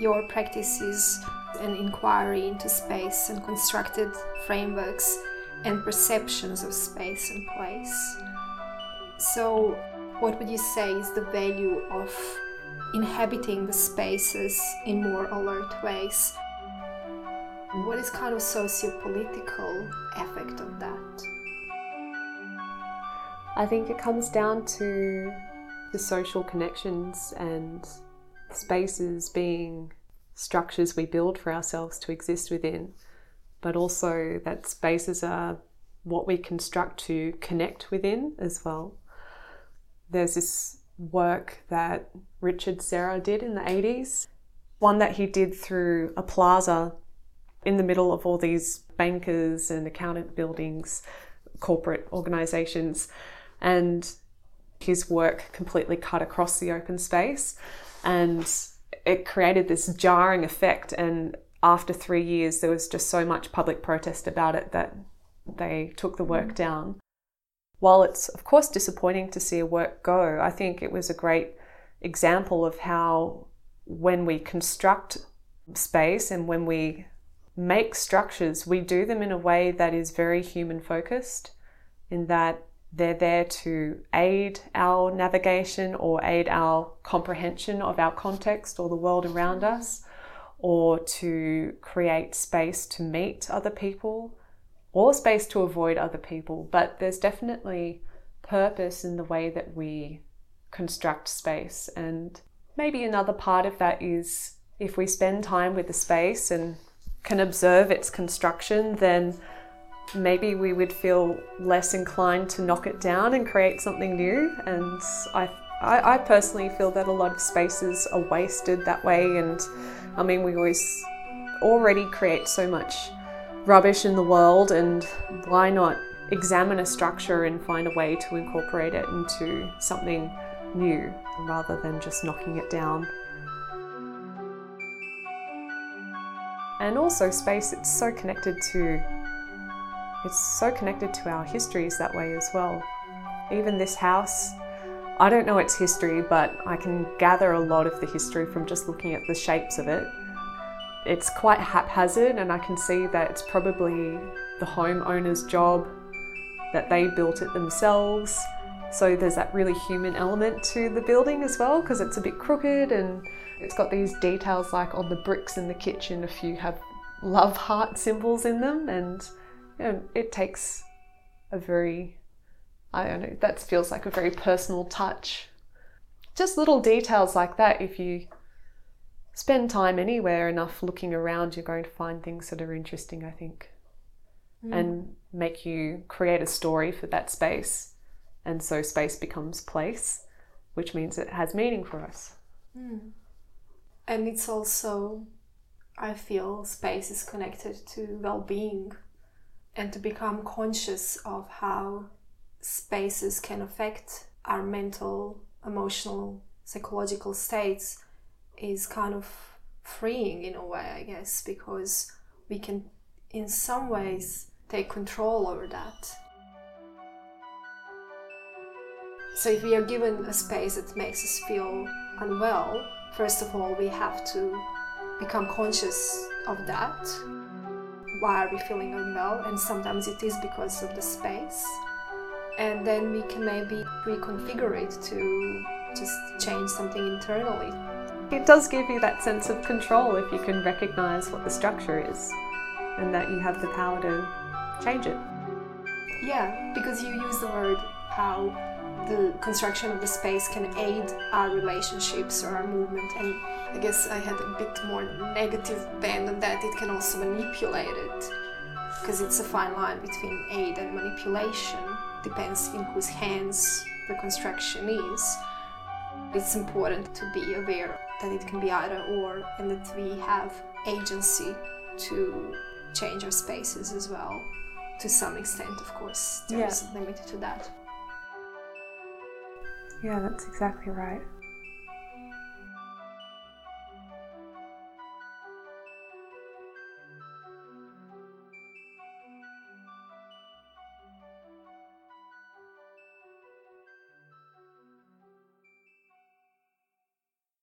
your practices an inquiry into space and constructed frameworks and perceptions of space and place. So, what would you say is the value of inhabiting the spaces in more alert ways? What is kind of socio-political effect of that? I think it comes down to the social connections and spaces being structures we build for ourselves to exist within, but also that spaces are what we construct to connect within as well. There's this work that Richard Serra did in the 80s, one that he did through a plaza in the middle of all these bankers and accountant buildings, corporate organizations, and his work completely cut across the open space and it created this jarring effect and after three years there was just so much public protest about it that they took the work mm. down. While it's of course disappointing to see a work go i think it was a great example of how when we construct space and when we make structures we do them in a way that is very human focused in that they're there to aid our navigation or aid our comprehension of our context or the world around us, or to create space to meet other people or space to avoid other people. But there's definitely purpose in the way that we construct space. And maybe another part of that is if we spend time with the space and can observe its construction, then maybe we would feel less inclined to knock it down and create something new. And I, I, I, personally feel that a lot of spaces are wasted that way. And I mean, we always already create so much rubbish in the world, and why not examine a structure and find a way to incorporate it into something new rather than just knocking it down? And also, space, it's so connected to it's so connected to our histories that way as well. Even this house, I don't know its history, but I can gather a lot of the history from just looking at the shapes of it. It's quite haphazard, and I can see that it's probably the homeowner's job, that they built it themselves. So there's that really human element to the building as well, because it's a bit crooked and it's got these details like on the bricks in the kitchen, a few have love heart symbols in them, and and it takes a very, I don't know, that feels like a very personal touch. Just little details like that, if you spend time anywhere enough looking around, you're going to find things that are interesting, I think, mm. and make you create a story for that space. And so space becomes place, which means it has meaning for us. Mm. And it's also, I feel, space is connected to well being and to become conscious of how spaces can affect our mental, emotional, psychological states is kind of freeing in a way, I guess, because we can, in some ways, take control over that. So, if we are given a space that makes us feel unwell, first of all, we have to become conscious of that why are we feeling unwell and sometimes it is because of the space. And then we can maybe reconfigure it to just change something internally. It does give you that sense of control if you can recognize what the structure is and that you have the power to change it. Yeah because you use the word how the construction of the space can aid our relationships or our movement. And i guess i had a bit more negative bend on that. It can also manipulate it because it's a fine line between aid and manipulation. Depends in whose hands the construction is. It's important to be aware that it can be either or and that we have agency to change our spaces as well to some extent of course. There's yeah. a limit to that yeah, that's exactly right.